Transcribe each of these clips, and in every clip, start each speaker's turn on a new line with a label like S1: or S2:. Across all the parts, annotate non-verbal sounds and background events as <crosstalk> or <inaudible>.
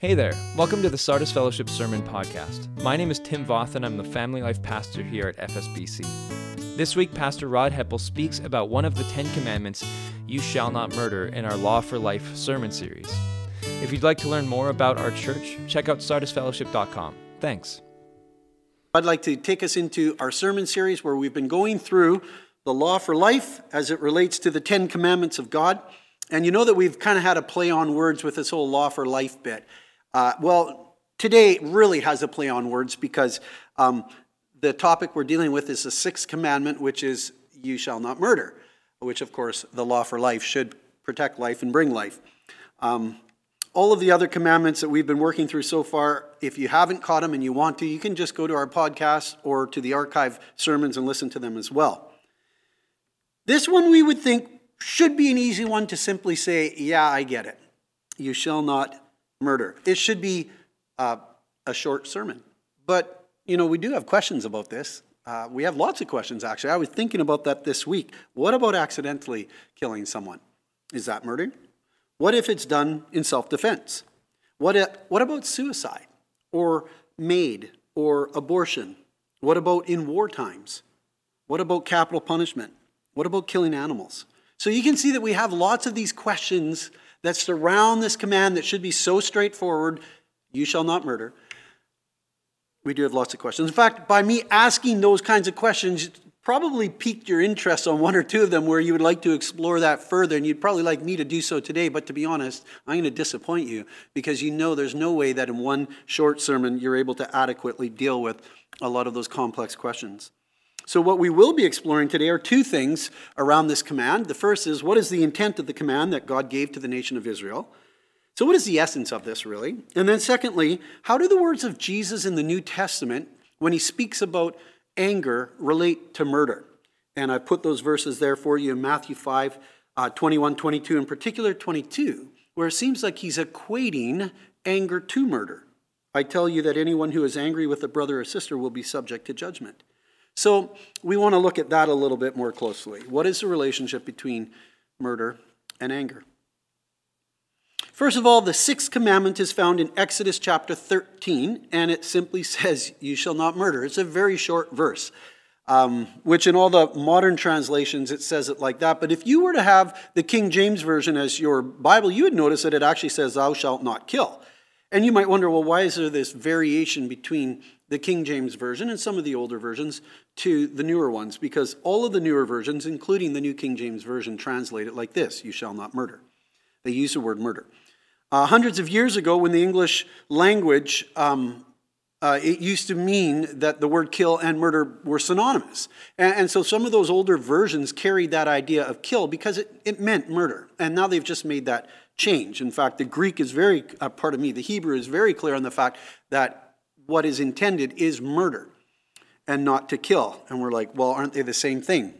S1: Hey there, welcome to the Sardis Fellowship Sermon Podcast. My name is Tim Voth, and I'm the Family Life Pastor here at FSBC. This week, Pastor Rod Heppel speaks about one of the Ten Commandments, You Shall Not Murder, in our Law for Life sermon series. If you'd like to learn more about our church, check out sardisfellowship.com. Thanks.
S2: I'd like to take us into our sermon series where we've been going through the law for life as it relates to the Ten Commandments of God. And you know that we've kind of had a play on words with this whole law for life bit. Uh, well, today really has a play on words because um, the topic we're dealing with is the sixth commandment, which is you shall not murder, which, of course, the law for life should protect life and bring life. Um, all of the other commandments that we've been working through so far, if you haven't caught them and you want to, you can just go to our podcast or to the archive sermons and listen to them as well. This one we would think should be an easy one to simply say, Yeah, I get it. You shall not murder. It should be uh, a short sermon. But, you know, we do have questions about this. Uh, we have lots of questions, actually. I was thinking about that this week. What about accidentally killing someone? Is that murder? What if it's done in self defense? What, what about suicide or MAID or abortion? What about in war times? What about capital punishment? What about killing animals? So you can see that we have lots of these questions that surround this command that should be so straightforward you shall not murder. We do have lots of questions. In fact, by me asking those kinds of questions, probably piqued your interest on one or two of them where you would like to explore that further, and you'd probably like me to do so today. But to be honest, I'm going to disappoint you because you know there's no way that in one short sermon you're able to adequately deal with a lot of those complex questions. So, what we will be exploring today are two things around this command. The first is what is the intent of the command that God gave to the nation of Israel? So, what is the essence of this, really? And then, secondly, how do the words of Jesus in the New Testament, when he speaks about anger, relate to murder? And I put those verses there for you in Matthew 5, uh, 21, 22, in particular 22, where it seems like he's equating anger to murder. I tell you that anyone who is angry with a brother or sister will be subject to judgment. So we want to look at that a little bit more closely. What is the relationship between murder and anger? First of all, the sixth commandment is found in Exodus chapter 13, and it simply <laughs> says, You shall not murder. It's a very short verse, um, which in all the modern translations it says it like that. But if you were to have the King James Version as your Bible, you would notice that it actually says, Thou shalt not kill. And you might wonder, well, why is there this variation between the King James Version and some of the older versions to the newer ones because all of the newer versions, including the New King James Version, translate it like this You shall not murder. They use the word murder. Uh, hundreds of years ago, when the English language, um, uh, it used to mean that the word kill and murder were synonymous. And, and, so some of those older versions carried that idea of kill because it, it meant murder. And now they've just made that change. In fact, the Greek is very, uh, pardon me, the Hebrew is very clear on the fact that what is intended is murder and not to kill. And we're like, well, aren't they the same thing?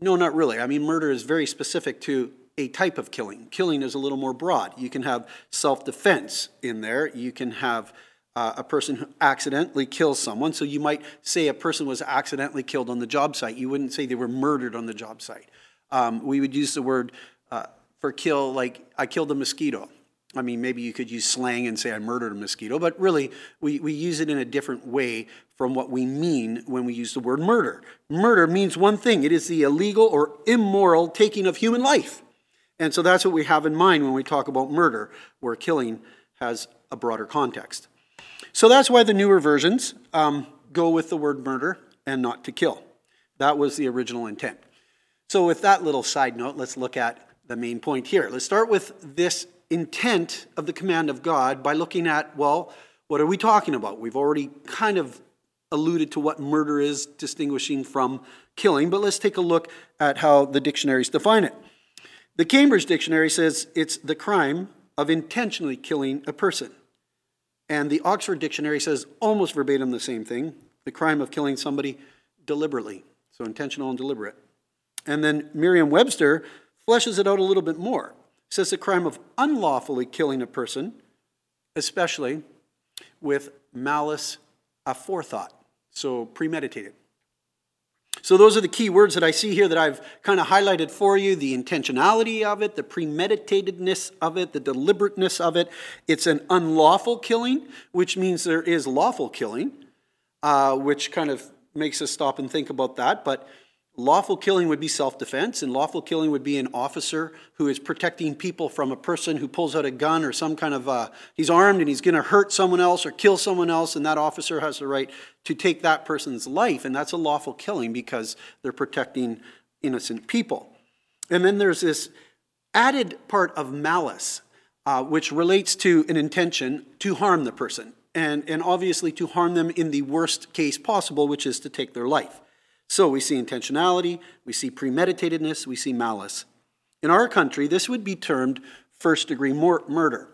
S2: No, not really. I mean, murder is very specific to a type of killing. Killing is a little more broad. You can have self defense in there, you can have uh, a person who accidentally kills someone. So you might say a person was accidentally killed on the job site. You wouldn't say they were murdered on the job site. Um, we would use the word uh, for kill like, I killed a mosquito. I mean, maybe you could use slang and say I murdered a mosquito, but really we, we use it in a different way from what we mean when we use the word murder. Murder means one thing it is the illegal or immoral taking of human life. And so that's what we have in mind when we talk about murder, where killing has a broader context. So that's why the newer versions um, go with the word murder and not to kill. That was the original intent. So, with that little side note, let's look at the main point here. Let's start with this intent of the command of God by looking at, well, what are we talking about? We've already kind of alluded to what murder is, distinguishing from killing, but let's take a look at how the dictionaries define it. The Cambridge Dictionary says it's the crime of intentionally killing a person. And the Oxford Dictionary says almost verbatim the same thing the crime of killing somebody deliberately. So intentional and deliberate. And then Merriam Webster fleshes it out a little bit more says the crime of unlawfully killing a person, especially with malice aforethought, so premeditated. So, those are the key words that I see here that I've kind of highlighted for you the intentionality of it, the premeditatedness of it, the deliberateness of it. It's an unlawful killing, which means there is lawful killing, uh, which kind of makes us stop and think about that. But Lawful killing would be self defense, and lawful killing would be an officer who is protecting people from a person who pulls out a gun or some kind of, uh, he's armed and he's going to hurt someone else or kill someone else, and that officer has the right to take that person's life, and that's a lawful killing because they're protecting innocent people. And then there's this added part of malice, uh, which relates to an intention to harm the person, and, and obviously to harm them in the worst case possible, which is to take their life. So we see intentionality, we see premeditatedness, we see malice. In our country, this would be termed first degree murder.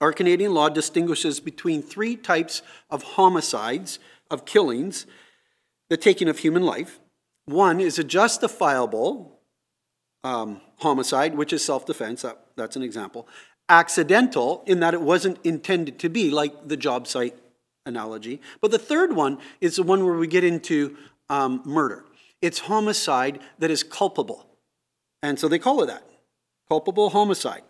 S2: Our Canadian law distinguishes between three types of homicides, of killings, the taking of human life. One is a justifiable um, homicide, which is self defense, that, that's an example. Accidental, in that it wasn't intended to be, like the job site analogy. But the third one is the one where we get into um, murder. It's homicide that is culpable. And so they call it that culpable homicide.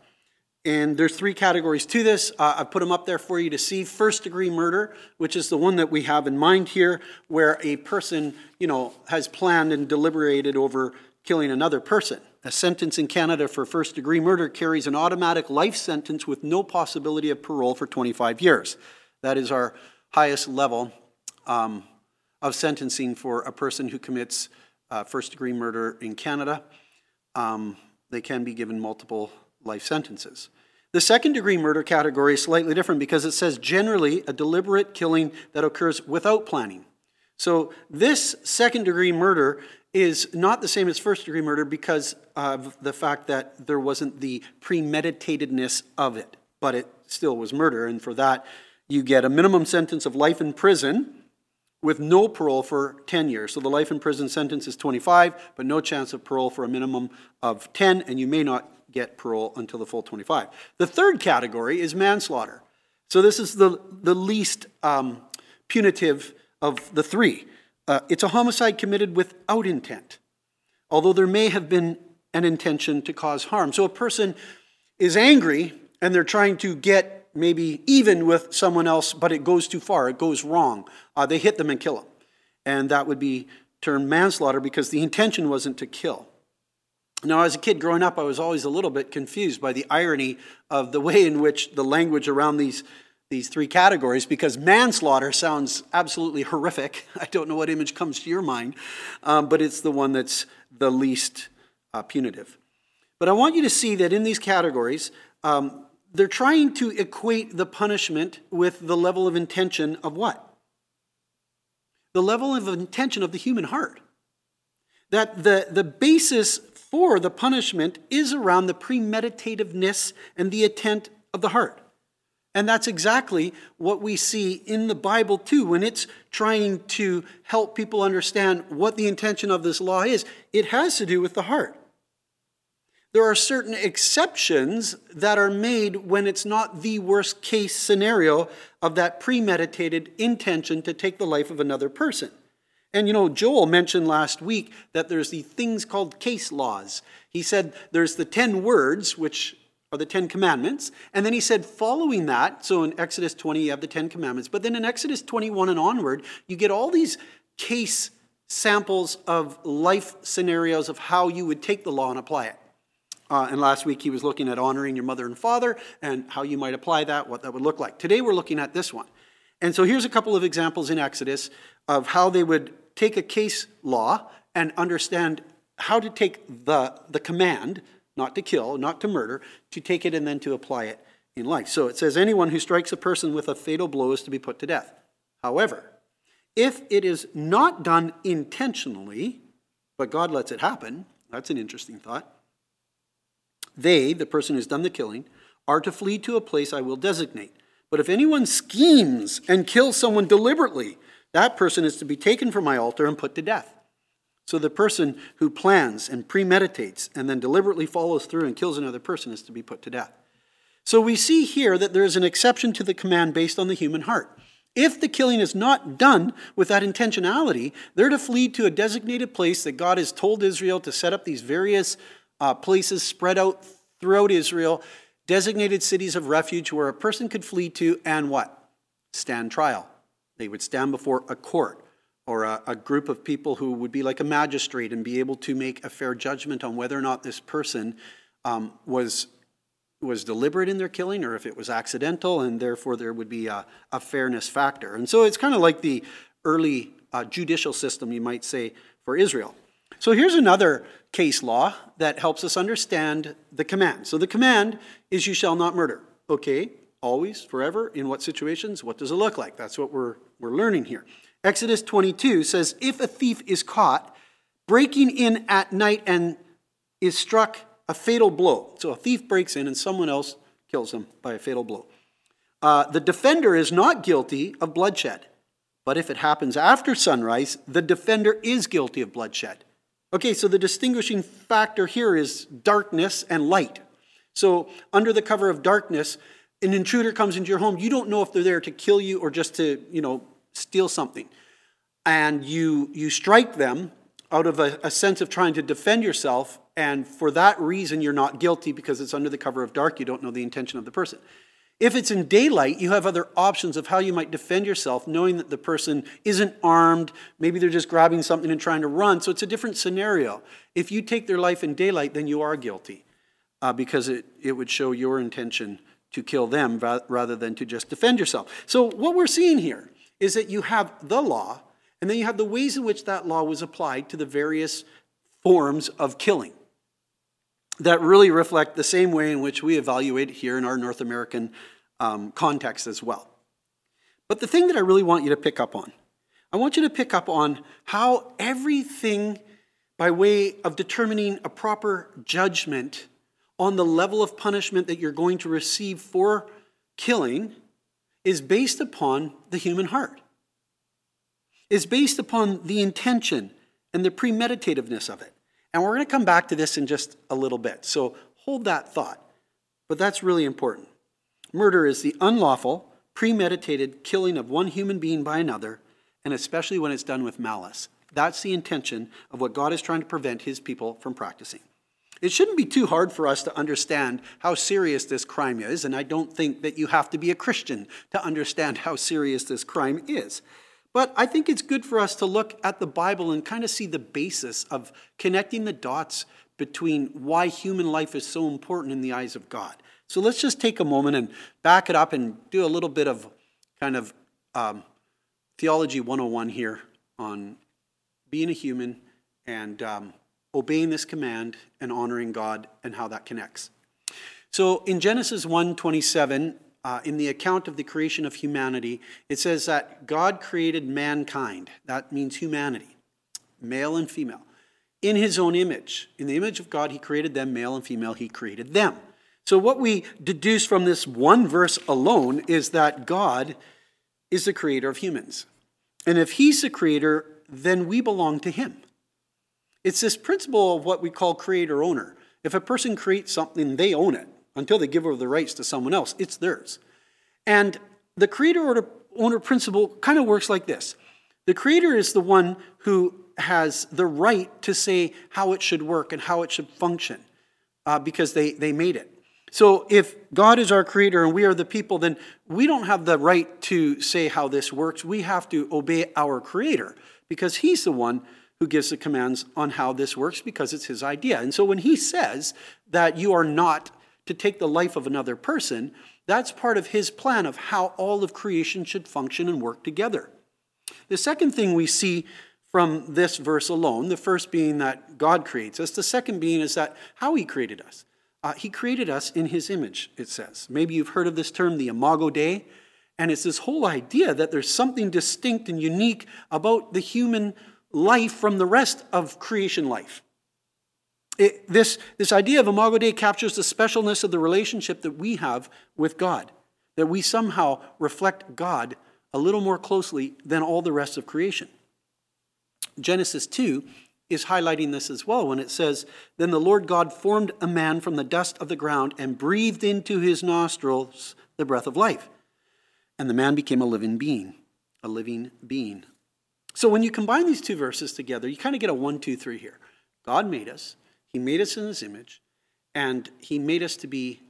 S2: And there's three categories to this. Uh, I put them up there for you to see. First degree murder, which is the one that we have in mind here, where a person, you know, has planned and deliberated over killing another person. A sentence in Canada for first degree murder carries an automatic life sentence with no possibility of parole for 25 years. That is our highest level um, of sentencing for a person who commits uh, first degree murder in Canada. Um, they can be given multiple life sentences. The second degree murder category is slightly different because it says generally a deliberate killing that occurs without planning. So this second degree murder is not the same as first degree murder because of the fact that there wasn't the premeditatedness of it, but it still was murder. And for that, you get a minimum sentence of life in prison with no parole for 10 years. So the life in prison sentence is 25, but no chance of parole for a minimum of 10, and you may not get parole until the full 25. The third category is manslaughter. So this is the, the least um, punitive of the three. Uh, it's a homicide committed without intent, although there may have been an intention to cause harm. So a person is angry and they're trying to get maybe even with someone else, but it goes too far, it goes wrong. Uh, they hit them and kill them. And that would be termed manslaughter because the intention wasn't to kill. Now, as a kid growing up, I was always a little bit confused by the irony of the way in which the language around these, these three categories, because manslaughter sounds absolutely horrific. <laughs> I don't know what image comes to your mind, um, but it's the one that's the least uh, punitive. But I want you to see that in these categories, um, they're trying to equate the punishment with the level of intention of what? The level of intention of the human heart. That the, the basis for the punishment is around the premeditativeness and the intent of the heart. And that's exactly what we see in the Bible too, when it's trying to help people understand what the intention of this law is. It has to do with the heart. There are certain exceptions that are made when it's not the worst case scenario of that premeditated intention to take the life of another person. And you know, Joel mentioned last week that there's the things called case laws. He said there's the 10 words, which are the 10 commandments. And then he said, following that, so in Exodus 20, you have the 10 commandments. But then in Exodus 21 and onward, you get all these case samples of life scenarios of how you would take the law and apply it. Uh, and last week he was looking at honoring your mother and father and how you might apply that, what that would look like. Today we're looking at this one. And so here's a couple of examples in Exodus of how they would take a case law and understand how to take the, the command, not to kill, not to murder, to take it and then to apply it in life. So it says, anyone who strikes a person with a fatal blow is to be put to death. However, if it is not done intentionally, but God lets it happen, that's an interesting thought they, the person who's done the killing, are to flee to a place I will designate. But if anyone schemes and kills someone deliberately, that person is to be taken from my altar and put to death. So the person who plans and premeditates and then deliberately follows through and kills another person is to be put to death. So we see here that there is an exception to the command based on the human heart. If the killing is not done with that intentionality, they're to flee to a designated place that God has told Israel to set up these various uh, places spread out throughout Israel, designated cities of refuge where a person could flee to and what? Stand trial. They would stand before a court or a, a, group of people who would be like a magistrate and be able to make a fair judgment on whether or not this person um, was was deliberate in their killing or if it was accidental, and therefore there would be a, a fairness factor. And so it's kind of like the early uh, judicial system, you might say, for Israel. So here's another case law that helps us understand the command. So the command is, You shall not murder. Okay, always, forever, in what situations? What does it look like? That's what we're, we're learning here. Exodus 22 says, If a thief is caught breaking in at night and is struck a fatal blow. So a thief breaks in and someone else kills him by a fatal blow. Uh, the defender is not guilty of bloodshed. But if it happens after sunrise, the defender is guilty of bloodshed. Okay, so the distinguishing factor here is darkness and light. So, under the cover of darkness, an intruder comes into your home. You don't know if they're there to kill you or just to, you know, steal something. And you, you strike them out of a, a sense of trying to defend yourself, and for that reason, you're not guilty because it's under the cover of dark. You don't know the intention of the person. If it's in daylight, you have other options of how you might defend yourself, knowing that the person isn't armed. Maybe they're just grabbing something and trying to run. So it's a different scenario. If you take their life in daylight, then you are guilty uh, because it, it would show your intention to kill them rather than to just defend yourself. So what we're seeing here is that you have the law, and then you have the ways in which that law was applied to the various forms of killing that really reflect the same way in which we evaluate here in our North American um, context as well. But the thing that I really want you to pick up on, I want you to pick up on how everything by way of determining a proper judgment on the level of punishment that you're going to receive for killing is based upon the human heart. Is based upon the intention and the premeditativeness of it. And we're going to come back to this in just a little bit. So hold that thought. But that's really important. Murder is the unlawful, premeditated killing of one human being by another, and especially when it's done with malice. That's the intention of what God is trying to prevent his people from practicing. It shouldn't be too hard for us to understand how serious this crime is, and I don't think that you have to be a Christian to understand how serious this crime is. But I think it's good for us to look at the Bible and kind of see the basis of connecting the dots between why human life is so important in the eyes of God. So let's just take a moment and back it up and do a little bit of kind of um, theology 101 here on being a human and um, obeying this command and honoring God and how that connects. So in Genesis 1 27, uh, in the account of the creation of humanity, it says that God created mankind. That means humanity, male and female, in his own image. In the image of God, he created them, male and female, he created them. So, what we deduce from this one verse alone is that God is the creator of humans. And if he's the creator, then we belong to him. It's this principle of what we call creator owner. If a person creates something, they own it until they give over the rights to someone else. It's theirs. And the creator owner principle kind of works like this the creator is the one who has the right to say how it should work and how it should function uh, because they, they made it. So if God is our creator and we are the people, then we don't have the right to say how this works. We have to obey our creator because he's the one who gives the commands on how this works because it's his idea. And so when he says that you are not to take the life of another person, that's part of his plan of how all of creation should function and work together. The second thing we see from this verse alone, the first being that God creates us, the second being is that how he created us. Uh, he created us in his image, it says. Maybe you've heard of this term, the Imago Dei, and it's this whole idea that there's something distinct and unique about the human life from the rest of creation life. It, this, this idea of Imago Dei captures the specialness of the relationship that we have with God, that we somehow reflect God a little more closely than all the rest of creation. Genesis 2 is highlighting this as well when it says, Then the Lord God formed a man from the dust of the ground and breathed into his nostrils the breath of life. And the man became a living being. a living being. So when you combine these two verses together, you kind of get a one, two, three here. God made us, He made us in His image, and He made us to be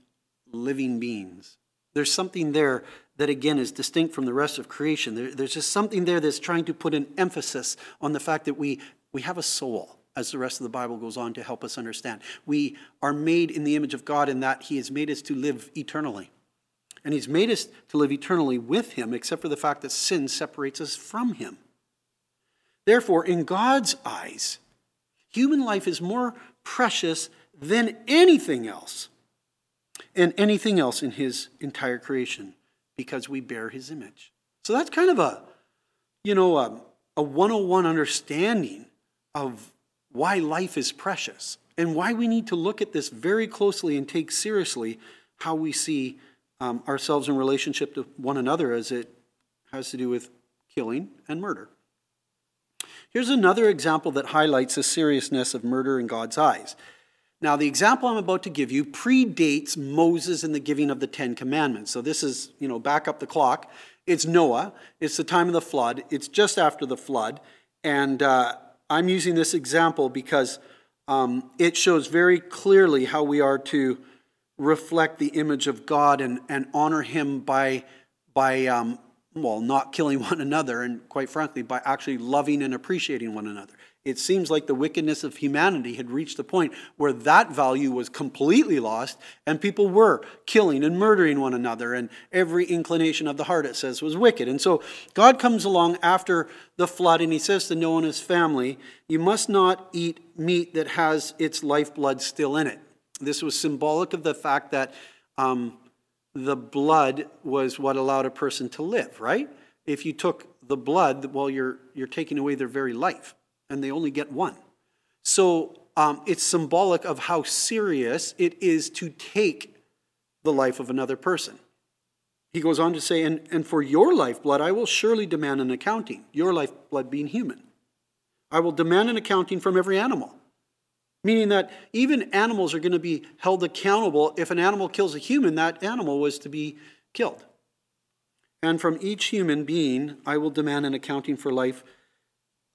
S2: living beings. There's something there that, again, is distinct from the rest of creation. There, there's just something there that's trying to put an emphasis on the fact that we, we have a soul, as the rest of the Bible goes on to help us understand. We are made in the image of God in that He has made us to live eternally. And He's made us to live eternally with Him, except for the fact that sin separates us from Him. Therefore, in God's eyes, human life is more precious than anything else and anything else in his entire creation because we bear his image. So that's kind of a, you know, a, a 101 understanding of why life is precious and why we need to look at this very closely and take seriously how we see um, ourselves in relationship to one another as it has to do with killing and murder. Here's another example that highlights the seriousness of murder in God's eyes. Now, the example I'm about to give you predates Moses and the giving of the Ten Commandments. So this is, you know, back up the clock. It's Noah. It's the time of the flood. It's just after the flood. And uh, I'm using this example because um, it shows very clearly how we are to reflect the image of God and, and honor Him by, by um, well, not killing <laughs> one another, and quite frankly, by actually loving and appreciating one another. It seems like the wickedness of humanity had reached a point where that value was completely lost, and people were killing and murdering one another, and every inclination of the heart, it says, was wicked. And so God comes along after the flood, and he says to Noah and his family, You must not eat meat that has its lifeblood still in it. This was symbolic of the fact that um, the blood was what allowed a person to live, right? If you took the blood, well, you're, you're taking away their very life and they only get one. So um, it's symbolic of how serious it is to take the life of another person. He goes on to say, and, and for your lifeblood, I will surely demand an accounting, your lifeblood being human. I will demand an accounting from every animal. Meaning that even animals are going to be held accountable. If an animal kills a human, that animal was to be killed. And from each human being, I will demand an accounting for life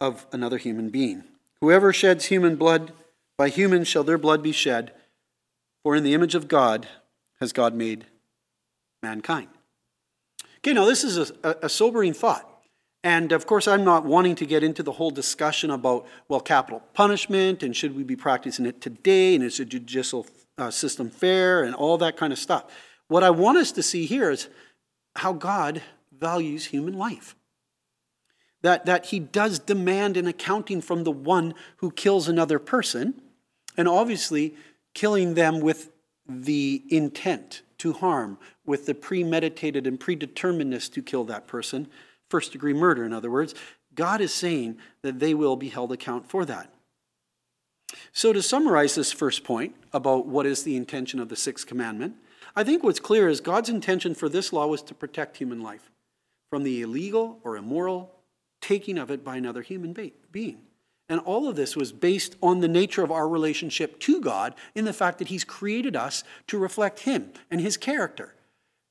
S2: of another human being. Whoever sheds human blood, by humans shall their blood be shed, for in the image of God has God made mankind. Okay, now this is a, a, sobering thought. And of course, I'm not wanting to get into the whole discussion about, well, capital punishment and should we be practicing it today and is the judicial uh, system fair and all that kind of stuff. What I want us to see here is how God values human life that, that he does demand an accounting from the one who kills another person, and obviously killing them with the intent to harm, with the premeditated and predeterminedness to kill that person, first degree murder, in other words. God is saying that they will be held account for that. So, to summarize this first point about what is the intention of the sixth commandment, I think what's clear is God's intention for this law was to protect human life from the illegal or immoral taking of it by another human being. And all of this was based on the nature of our relationship to God in the fact that He's created us to reflect Him and His character.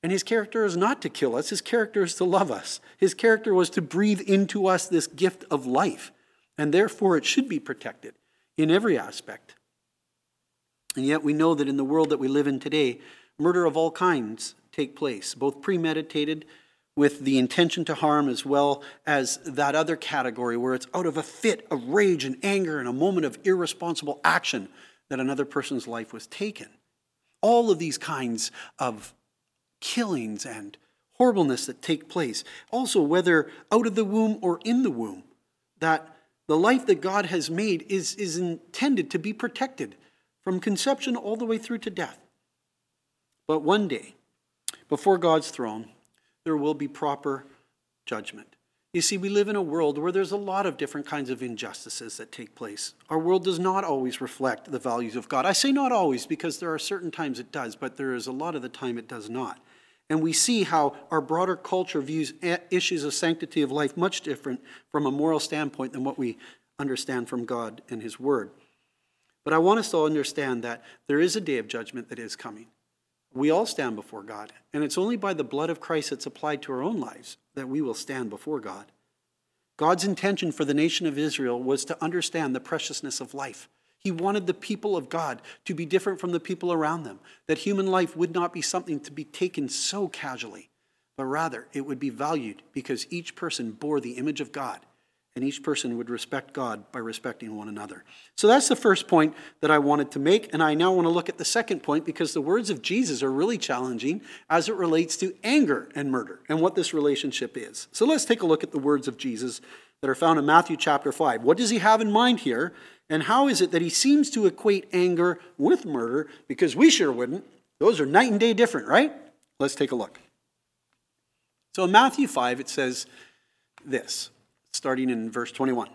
S2: And His character is not to kill us, His character is to love us. His character was to breathe into us this gift of life. And therefore, it should be protected in every aspect. And yet, we know that in the world that we live in today, murder of all kinds take place, both premeditated with the intention to harm as well as that other category where it's out of a fit of rage and anger and a moment of irresponsible action that another person's life was taken. All of these kinds of killings and horribleness that take place. Also, whether out of the womb or in the womb, that the life that God has made is, is intended to be protected from conception all the way through to death. But one day, before God's throne, there will be proper judgment. You see, we live in a world where there's a lot of different kinds of injustices that take place. Our world does not always reflect the values of God. I say not always because there are certain times it does, but there is a lot of the time it does not. And we see how our broader culture views issues of sanctity of life much different from a moral standpoint than what we understand from God and His Word. But I want us to understand that there is a day of judgment that is coming. We all stand before God. And it's only by the blood of Christ that's applied to our own lives that we will stand before God. God's intention for the nation of Israel was to understand the preciousness of life. He wanted the people of God to be different from the people around them, that human life would not be something to be taken so casually, but rather it would be valued because each person bore the image of God and each person would respect God by respecting one another. So that's the first point that I wanted to make. And I now want to look at the second point because the words of Jesus are really challenging as it relates to anger and murder and what this relationship is. So let's take a look at the words of Jesus that are found in Matthew chapter 5. What does he have in mind here? And how is it that he seems to equate anger with murder? Because we sure wouldn't. Those are night and day different, right? Let's take a look. So in Matthew 5, it says this starting in verse 21.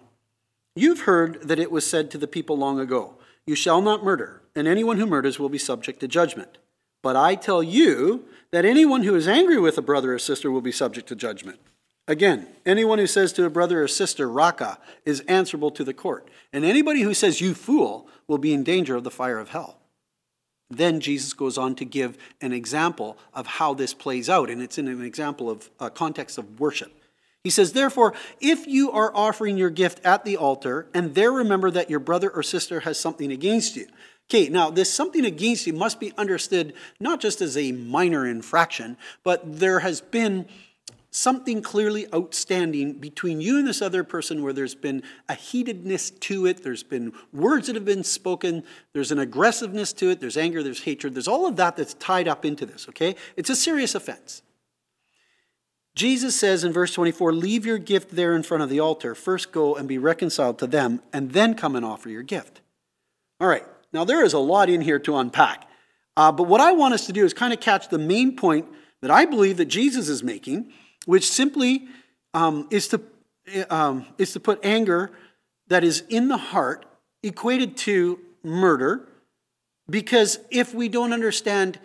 S2: You've heard that it was said to the people long ago, You shall not murder, and anyone who murders will be subject to judgment. But I tell you that anyone who is angry with a brother or sister will be subject to judgment. Again, anyone who says to a brother or sister, Raca, is answerable to the court. And anybody who says, You fool, will be in danger of the fire of hell. Then Jesus goes on to give an example of how this plays out, and it's in an example of a context of worship. He says, Therefore, if you are offering your gift at the altar and there remember that your brother or sister has something against you. Okay, now this something against you must be understood not just as a minor infraction, but there has been something clearly outstanding between you and this other person where there's been a heatedness to it, there's been words that have been spoken, there's an aggressiveness to it, there's anger, there's hatred, there's all of that that's tied up into this, okay? It's a serious offense. Jesus says in verse 24, Leave your gift there in front of the altar. First go and be reconciled to them, and then come and offer your gift. All right, now there is a lot in here to unpack. Uh, but what I want us to do is kind of catch the main point that I believe that Jesus is making, which simply um, is, to, um, is to put anger that is in the heart equated to murder. Because if we don't understand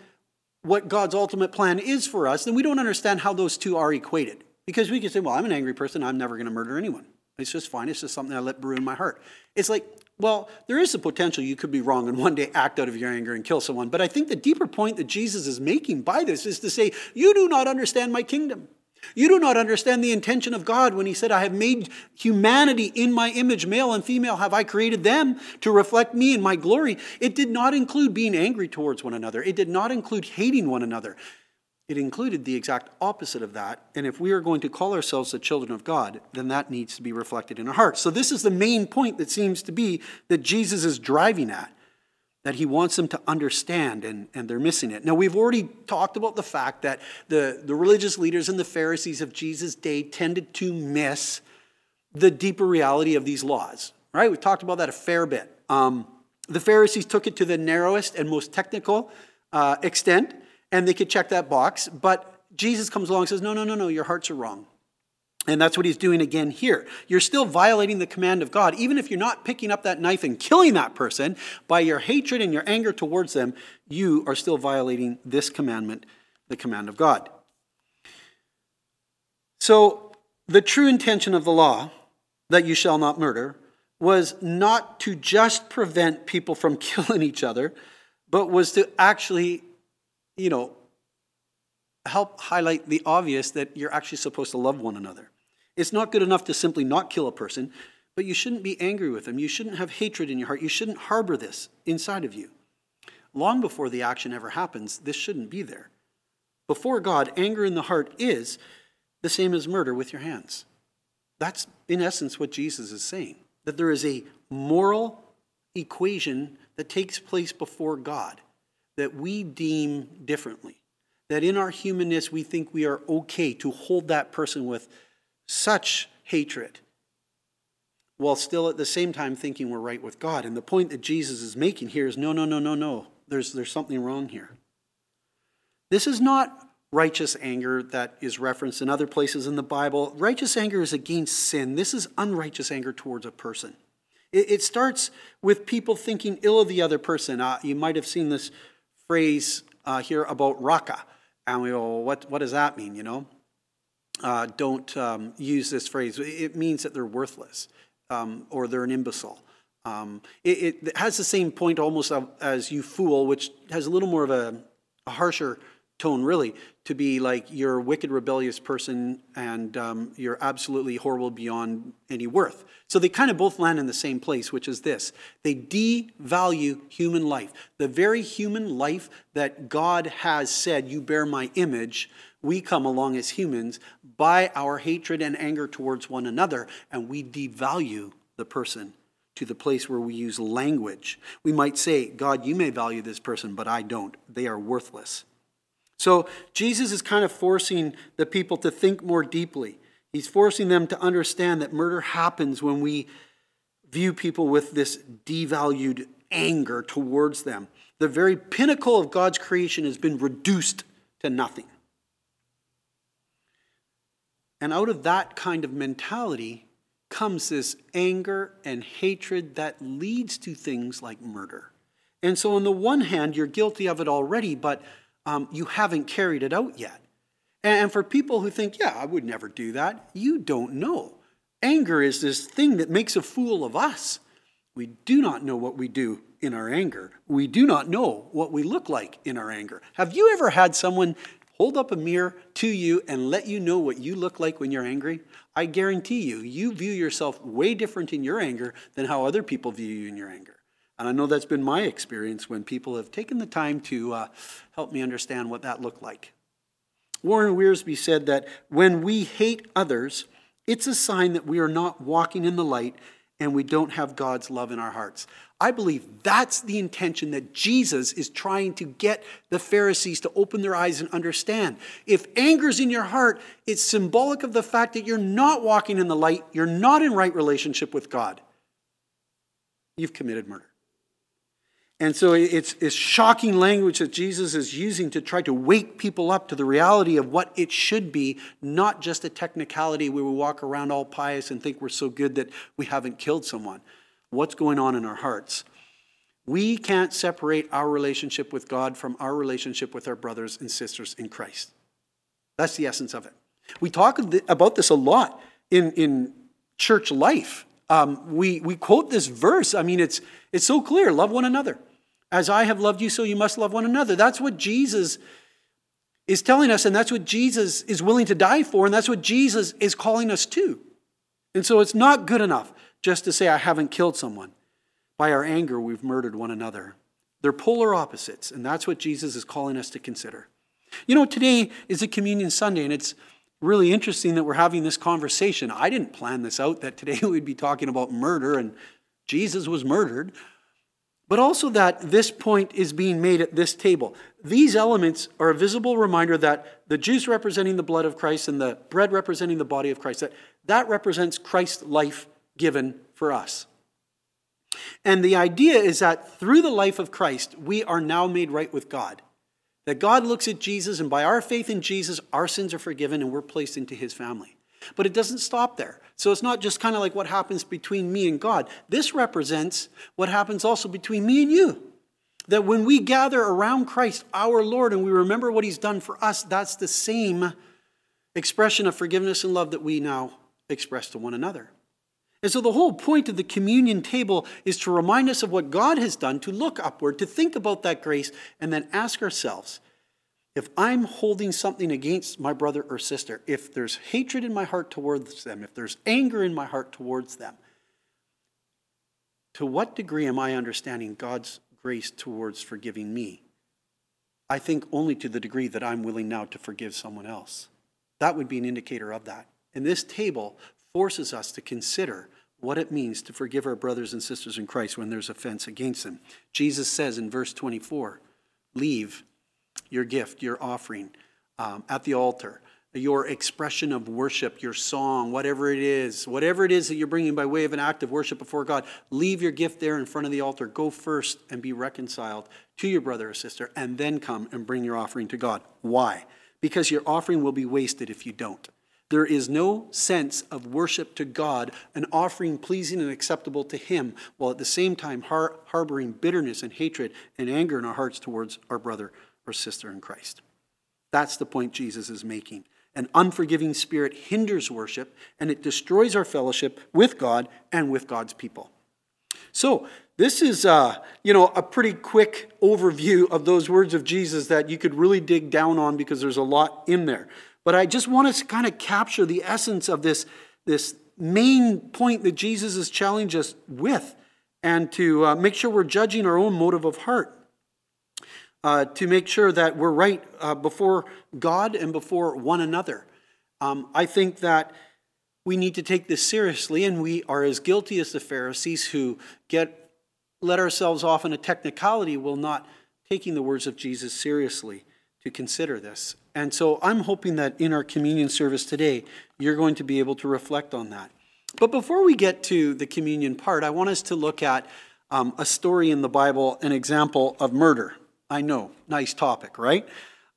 S2: what God's ultimate plan is for us, then we don't understand how those two are equated. Because we can say, well, I'm an angry person, I'm never going to murder anyone. It's just fine, it's just something I let brew in my heart. It's like, well, there is a potential you could be wrong and one day act out of your anger and kill someone. But I think the deeper point that Jesus is making by this is to say, you do not understand my kingdom. You do not understand the intention of God when He said, I have made humanity in my image, male and female, have I created them to reflect me in my glory. It did not include being angry towards one another, it did not include hating one another. It included the exact opposite of that. And if we are going to call ourselves the children of God, then that needs to be reflected in our hearts. So, this is the main point that seems to be that Jesus is driving at that he wants them to understand, and, and they're missing it. Now, we've already talked about the fact that the, the religious leaders and the Pharisees of Jesus' day tended to miss the deeper reality of these laws, right? We've talked about that a fair bit. Um, the Pharisees took it to the narrowest and most technical uh, extent, and they could check that box, but Jesus comes along and says, No, no, no, no, your hearts are wrong. And that's what he's doing again here. You're still violating the command of God. Even if you're not picking up that knife and killing that person, by your hatred and your anger towards them, you are still violating this commandment, the command of God. So, the true intention of the law, that you shall not murder, was not to just prevent people from <laughs> killing each other, but was to actually, you know, help highlight the obvious that you're actually supposed to love one another. It's not good enough to simply not kill a person, but you shouldn't be angry with them. You shouldn't have hatred in your heart. You shouldn't harbor this inside of you. Long before the action ever happens, this shouldn't be there. Before God, anger in the heart is the same as murder with your hands. That's, in essence, what Jesus is saying that there is a moral equation that takes place before God that we deem differently that in our humanness we think we are okay to hold that person with such hatred while still at the same time thinking we're right with God. And the point that Jesus is making here is no, no, no, no, no. There's, there's something wrong here. This is not righteous anger that is referenced in other places in the Bible. Righteous anger is against sin. This is unrighteous anger towards a person. It, starts with people thinking ill of the other person. Uh, you might have seen this phrase uh, here about raca. And we go, what, what does that mean, you know? Uh, don't um, use this phrase. It means that they're worthless um, or they're an imbecile. Um, it, it, has the same point almost as you fool, which has a little more of a a harsher tone, really, to be like you're a wicked, rebellious person and um, you're absolutely horrible beyond any worth. So they kind of both land in the same place, which is this they devalue human life. The very human life that God has said, You bear my image, we come along as humans by our hatred and anger towards one another, and we devalue the person to the place where we use language. We might say, God, you may value this person, but I don't. They are worthless. So Jesus is kind of forcing the people to think more deeply. He's forcing them to understand that murder happens when we view people with this devalued anger towards them. The very pinnacle of God's creation has been reduced to nothing. And out of that kind of mentality comes this anger and hatred that leads to things like murder. And so, on the one hand, you're guilty of it already, but um, you haven't carried it out yet. And for people who think, yeah, I would never do that, you don't know. Anger is this thing that makes a fool of us. We do not know what we do in our anger. We do not know what we look like in our anger. Have you ever had someone hold up a mirror to you and let you know what you look like when you're angry? I guarantee you, you view yourself way different in your anger than how other people view you in your anger. And I know that's been my experience when people have taken the time to uh, help me understand what that looked like. Warren Wiersbe said that when we hate others, it's a sign that we are not walking in the light and we don't have God's love in our hearts. I believe that's the intention that Jesus is trying to get the Pharisees to open their eyes and understand. If anger's in your heart, it's symbolic of the fact that you're not walking in the light, you're not in right relationship with God. You've committed murder. And so it's, it's shocking language that Jesus is using to try to wake people up to the reality of what it should be, not just a technicality where we walk around all pious and think we're so good that we haven't killed someone. What's going on in our hearts? We can't separate our relationship with God from our relationship with our brothers and sisters in Christ. That's the essence of it. We talk about this a lot in, in church life. Um, we, we quote this verse. I mean, it's, it's so clear love one another. As I have loved you, so you must love one another. That's what Jesus is telling us, and that's what Jesus is willing to die for, and that's what Jesus is calling us to. And so it's not good enough just to say, I haven't killed someone. By our anger, we've murdered one another. They're polar opposites, and that's what Jesus is calling us to consider. You know, today is a Communion Sunday, and it's really interesting that we're having this conversation. I didn't plan this out that today <laughs> we'd be talking about murder, and Jesus was murdered but also that this point is being made at this table. These elements are a visible reminder that the juice representing the blood of Christ and the bread representing the body of Christ, that, that represents Christ's life given for us. And the idea is that through the life of Christ, we are now made right with God. That God looks at Jesus, and by our faith in Jesus, our sins are forgiven and we're placed into his family. But it doesn't stop there. So it's not just kind of like what happens between me and God. This represents what happens also between me and you. That when we gather around Christ, our Lord, and we remember what he's done for us, that's the same expression of forgiveness and love that we now express to one another. And so the whole point of the communion table is to remind us of what God has done, to look upward, to think about that grace, and then ask ourselves if I'm holding something against my brother or sister, if there's hatred in my heart towards them, if there's anger in my heart towards them, to what degree am I understanding God's grace towards forgiving me? I think only to the degree that I'm willing now to forgive someone else. That would be an indicator of that. And this table forces us to consider what it means to forgive our brothers and sisters in Christ when there's offense against them. Jesus says in verse 24, Leave your gift, your offering um, at the altar, your expression of worship, your song, whatever it is, whatever it is that you're bringing by way of an act of worship before God, leave your gift there in front of the altar. Go first and be reconciled to your brother or sister, and then come and bring your offering to God. Why? Because your offering will be wasted if you don't. There is no sense of worship to God, an offering pleasing and acceptable to Him, while at the same time har- harboring bitterness and hatred and anger in our hearts towards our brother or sister in Christ. That's the point Jesus is making. An unforgiving spirit hinders worship and it destroys our fellowship with God and with God's people. So, This is, uh, you know, a pretty quick overview of those words of Jesus that you could really dig down on because there's a lot in there. But I just want to kind of capture the essence of this, this main point that Jesus has challenged us with and to uh, make sure we're judging our own motive of heart. Uh, to make sure that we're right uh, before God and before one another. Um, I think that we need to take this seriously, and we are as guilty as the Pharisees who get let ourselves off in a technicality while not taking the words of Jesus seriously to consider this. And so I'm hoping that in our communion service today, you're going to be able to reflect on that. But before we get to the communion part, I want us to look at um, a story in the Bible, an example of murder. I know, nice topic, right?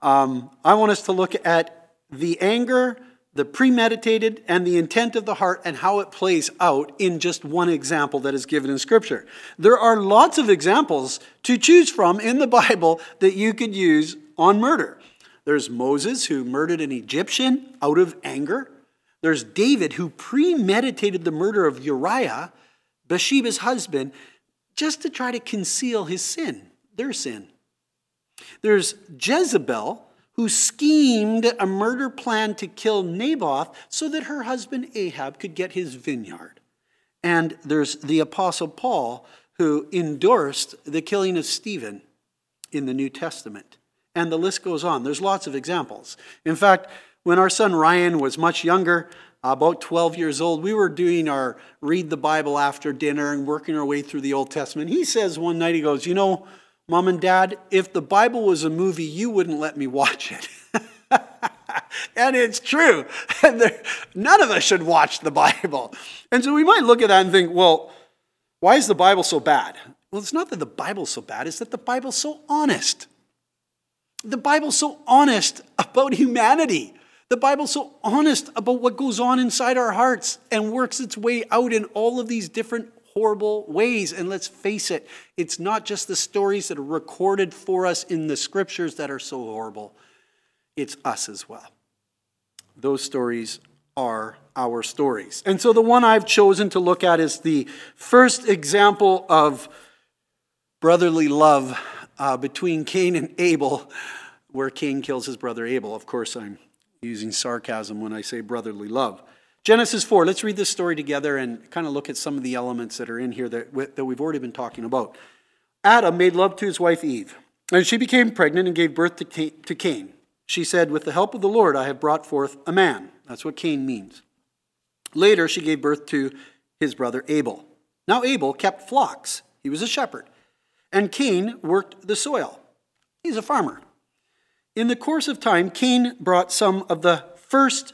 S2: Um, I want us to look at the anger the premeditated and the intent of the heart and how it plays out in just one example that is given in Scripture. There are lots of examples to choose from in the <laughs> Bible that you could use on murder. There's Moses who murdered an Egyptian out of anger. There's David who premeditated the murder of Uriah, Bathsheba's husband, just to try to conceal his sin, their sin. There's Jezebel who schemed a murder plan to kill Naboth so that her husband Ahab could get his vineyard. And there's the Apostle Paul who endorsed the killing of Stephen in the New Testament. And the list goes on. There's lots of examples. In fact, when our son Ryan was much younger, about 12 years old, we were doing our read the Bible after dinner and working our way through the Old Testament. He says one night, he goes, You know, Mom and Dad, if the Bible was a movie, you wouldn't let me watch it. <laughs> and it's true. <laughs> None of us should watch the Bible. And so we might look at that and think, well, why is the Bible so bad? Well, it's not that the Bible's so bad, it's that the Bible's so honest. The Bible's so honest about humanity. The Bible's so honest about what goes on inside our hearts and works its way out in all of these different horrible ways. And let's face it, it's not just the stories that are recorded for us in the scriptures that are so horrible, it's us as well. Those stories are our stories. And so the one I've chosen to look at is the first example of brotherly love uh, between Cain and Abel, where Cain kills his brother Abel. Of course, I'm using sarcasm when I say brotherly love. Genesis 4, let's read this story together and kind of look at some of the elements that are in here that, that we've already been talking about. Adam made love to his wife Eve, and she became pregnant and gave birth to Cain. She said, With the help of the Lord, I have brought forth a man. That's what Cain means. Later, she gave birth to his brother Abel. Now, Abel kept flocks, he was a shepherd, and Cain worked the soil. He's a farmer. In the course of time, Cain brought some of the first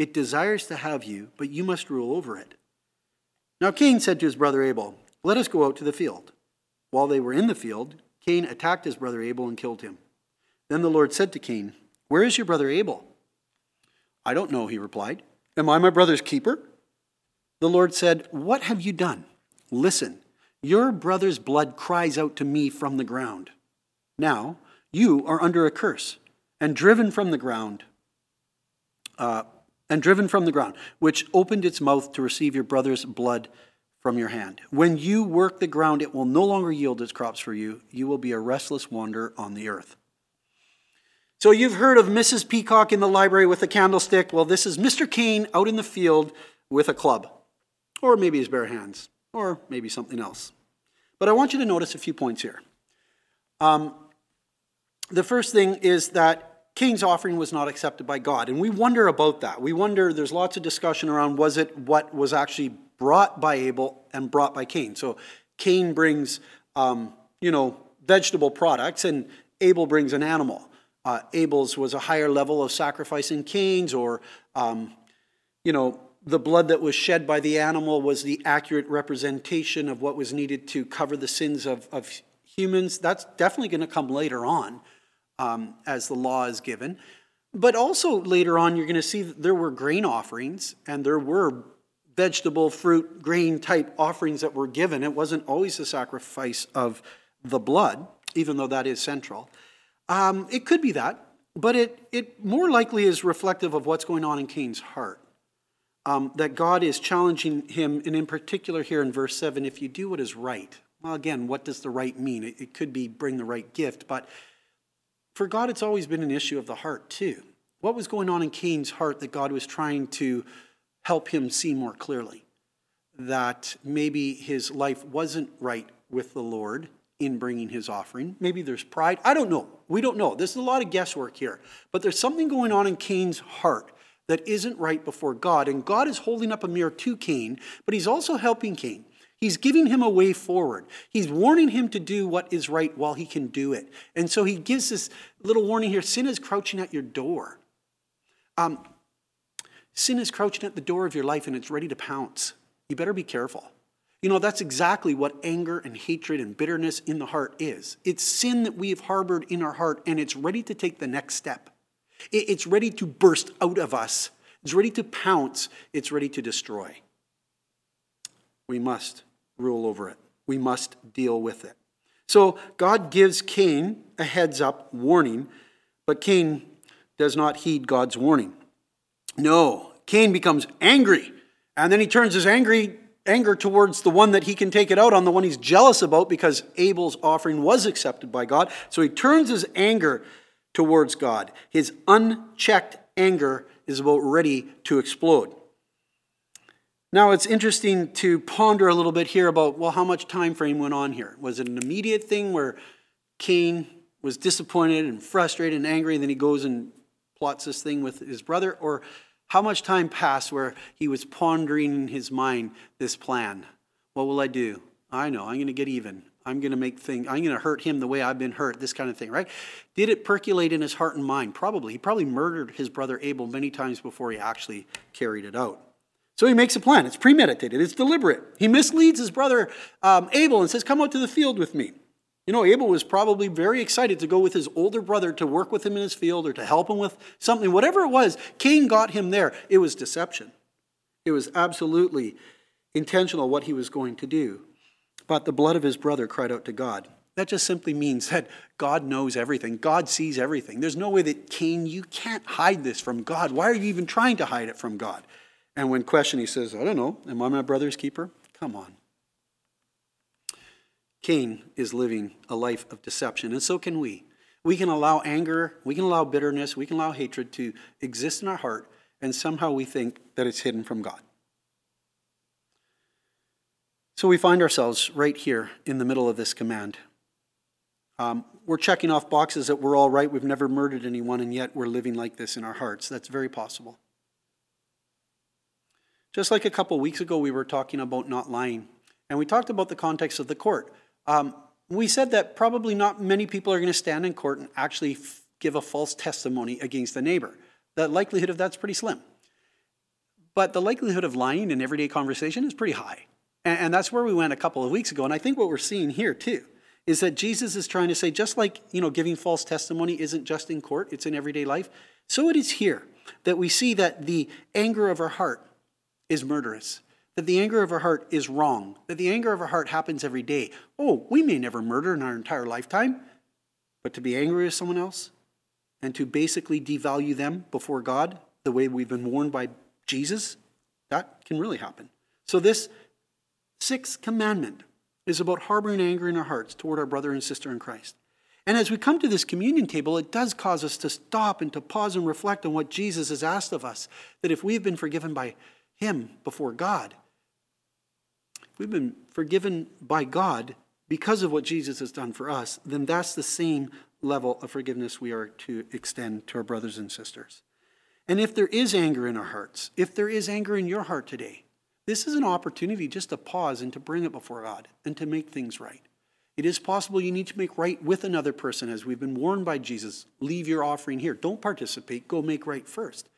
S2: It desires to have you, but you must rule over it. Now Cain said to his brother Abel, Let us go out to the field. While they were in the field, Cain attacked his brother Abel and killed him. Then the Lord said to Cain, Where is your brother Abel? I don't know, he replied. Am I my brother's keeper? The Lord said, What have you done? Listen, your brother's blood cries out to me from the ground. Now you are under a curse and driven from the ground. Uh, and driven from the ground, which opened its mouth to receive your brother's blood from your hand. When you work the ground, it will no longer yield its crops for you. You will be a restless wanderer on the earth. So you've heard of Mrs. Peacock in the library with a candlestick. Well, this is Mr. Cain out in the field with a club, or maybe his bare hands, or maybe something else. But I want you to notice a few points here. Um, the first thing is that Cain's offering was not accepted by God. And we wonder about that. We wonder, there's lots of discussion around was it what was actually brought by Abel and brought by Cain. So Cain brings, um, you know, vegetable products, and Abel brings an animal. Uh, Abel's was a higher level of sacrifice than Cain's, or, um, you know, the blood that was shed by the animal was the accurate representation of what was needed to cover the sins of, of humans, that's definitely going to come later on um, as the law is given. But also later on, you're going to see that there were grain offerings and there were vegetable, fruit, grain type offerings that were given. It wasn't always the sacrifice of the blood, even though that is central. Um, it could be that, but it, it more likely is reflective of what's going on in Cain's heart. Um, that God is challenging him, and in particular here in verse 7 if you do what is right. Well, again, what does the right mean? It, it could be bring the right gift, but for God, it's always been an issue of the heart, too. What was going on in Cain's heart that God was trying to help him see more clearly? That maybe his life wasn't right with the Lord in bringing his offering. Maybe there's pride. I don't know. We don't know. This is a lot of guesswork here. But there's something going on in Cain's heart that isn't right before God. And God is holding up a mirror to Cain, but he's also helping Cain. He's giving him a way forward. He's warning him to do what is right while he can do it. And so he gives this little warning here sin is crouching at your door. Um, sin is crouching at the door of your life and it's ready to pounce. You better be careful. You know, that's exactly what anger and hatred and bitterness in the heart is. It's sin that we have harbored in our heart and it's ready to take the next step. It's ready to burst out of us. It's ready to pounce. It's ready to destroy. We must rule over it. We must deal with it. So God gives Cain a heads up warning, but Cain does not heed God's warning. No, Cain becomes angry, and then he turns his angry anger towards the one that he can take it out on, the one he's jealous about because Abel's offering was accepted by God. So he turns his anger towards God. His unchecked anger is about ready to explode. Now it's interesting to ponder a little bit here about well how much time frame went on here. Was it an immediate thing where Cain was disappointed and frustrated and angry and then he goes and plots this thing with his brother or how much time passed where he was pondering in his mind this plan? What will I do? I know, I'm going to get even. I'm going to make things, I'm going to hurt him the way I've been hurt, this kind of thing, right? Did it percolate in his heart and mind? Probably. He probably murdered his brother Abel many times before he actually carried it out. So he makes a plan. It's premeditated, it's deliberate. He misleads his brother um, Abel and says, Come out to the field with me. You know, Abel was probably very excited to go with his older brother to work with him in his field or to help him with something. Whatever it was, Cain got him there. It was deception. It was absolutely intentional what he was going to do. But the blood of his brother cried out to God. That just simply means that God knows everything. God sees everything. There's no way that Cain, you can't hide this from God. Why are you even trying to hide it from God? And when questioned, he says, I don't know, am I my brother's keeper? Come on. Cain is living a life of deception, and so can we. We can allow anger, we can allow bitterness, we can allow hatred to exist in our heart, and somehow we think that it's hidden from God. So we find ourselves right here in the middle of this command. Um, we're checking off boxes that we're all right, we've never murdered anyone, and yet we're living like this in our hearts. That's very possible. Just like a couple weeks ago, we were talking about not lying, and we talked about the context of the court. Um, we said that probably not many people are going to stand in court and actually f- give a false testimony against a neighbor. The likelihood of that's pretty slim. But the likelihood of lying in everyday conversation is pretty high. And, and that's where we went a couple of weeks ago. And I think what we're seeing here too is that Jesus is trying to say, just like you know, giving false testimony isn't just in court, it's in everyday life, so it is here that we see that the anger of our heart is murderous, that the anger of our heart is wrong, that the anger of our heart happens every day. Oh, we may never murder in our entire lifetime, but to be angry with someone else and to basically devalue them before God the way we've been warned by Jesus, that can really happen. So, this sixth commandment is about harboring anger in our hearts toward our brother and sister in Christ. And as we come to this communion table, it does cause us to stop and to pause and reflect on what Jesus has asked of us. That if we've been forgiven by him before God. We've been forgiven by God because of what Jesus has done for us, then that's the same level of forgiveness we are to extend to our brothers and sisters. And if there is anger in our hearts, if there is anger in your heart today, this is an opportunity just to pause and to bring it before God and to make things right. It is possible you need to make right with another person, as we've been warned by Jesus. Leave your offering here. Don't participate. Go make right first.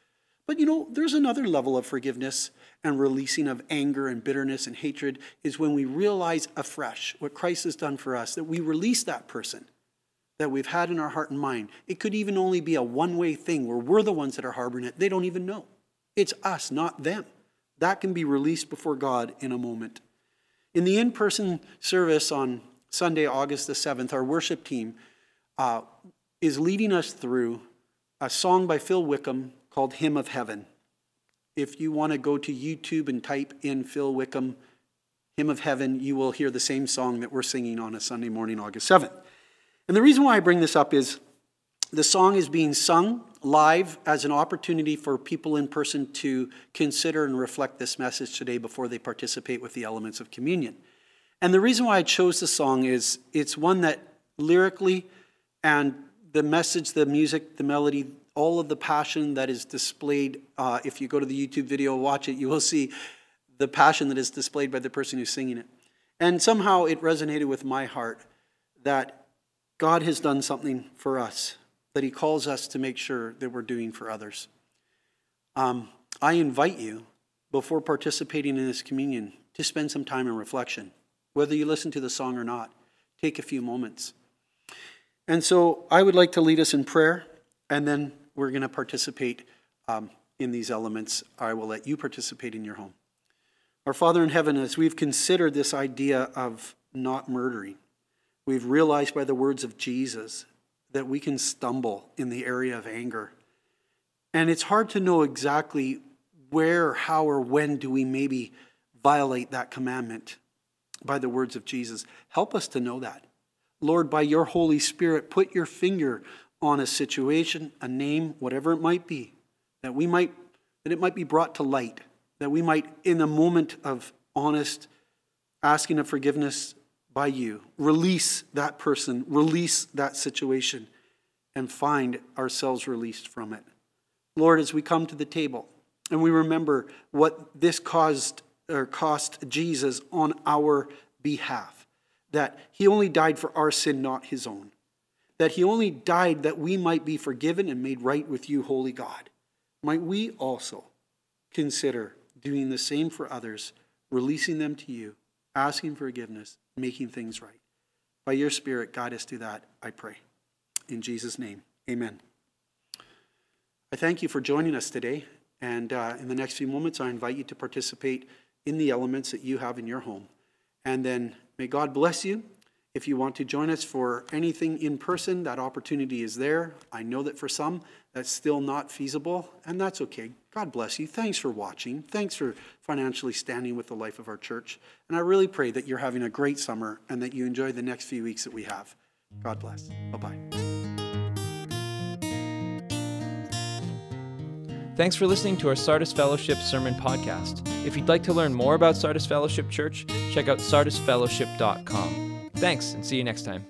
S2: But you know, there's another level of forgiveness and releasing of anger and bitterness and hatred is when we realize afresh what Christ has done for us, that we release that person that we've had in our heart and mind. It could even only be a one way thing where we're the ones that are harboring it. They don't even know. It's us, not them. That can be released before God in a moment. In the in person service on Sunday, August the 7th, our worship team uh, is leading us through a song by Phil Wickham called Hymn of Heaven. If you want to go to YouTube and type in Phil Wickham, Hymn of Heaven, you will hear the same song that we're singing on a Sunday morning, August 7th. And the reason why I bring this up is the song is being sung live as an opportunity for people in person to consider and reflect this message today before they participate with the elements of communion. And the reason why I chose the song is it's one that lyrically and the message, the music, the melody, all of the passion that is displayed. Uh, if you go to the YouTube video, watch it, you will see the passion that is displayed by the person who's singing it. And somehow it resonated with my heart that God has done something for us that He calls us to make sure that we're doing for others. Um, I invite you, before participating in this communion, to spend some time in reflection. Whether you listen to the song or not, take a few moments. And so I would like to lead us in prayer, and then we're going to participate um, in these elements. I will let you participate in your home. Our Father in heaven, as we've considered this idea of not murdering, we've realized by the words of Jesus that we can stumble in the area of anger. And it's hard to know exactly where, how, or when do we maybe violate that commandment by the words of Jesus. Help us to know that. Lord, by your Holy Spirit, put your finger on a situation, a name, whatever it might be, that we might that it might be brought to light, that we might, in a moment of honest asking of forgiveness by you, release that person, release that situation, and find ourselves released from it. Lord, as we come to the table and we remember what this caused or cost Jesus on our behalf, that he only died for our sin, not his own that he only died that we might be forgiven and made right with you, holy God. Might we also consider doing the same for others, releasing them to you, asking forgiveness, making things right? By your Spirit, guide us to that, I pray. In Jesus' name, amen. I thank you for joining us today. And uh, in the next few moments, I invite you to participate in the elements that you have in your home. And then may God bless you if you want to join us for anything in person, that opportunity is there. I know that for some, that's still not feasible, and that's okay. God bless you. Thanks for watching. Thanks for financially standing with the life of our church. And I really pray that you're having a great summer and that you enjoy the next few weeks that we have. God bless. Bye bye.
S1: Thanks for listening to our Sardis Fellowship Sermon Podcast. If you'd like to learn more about Sardis Fellowship Church, check out sardisfellowship.com. Thanks, and see you next time.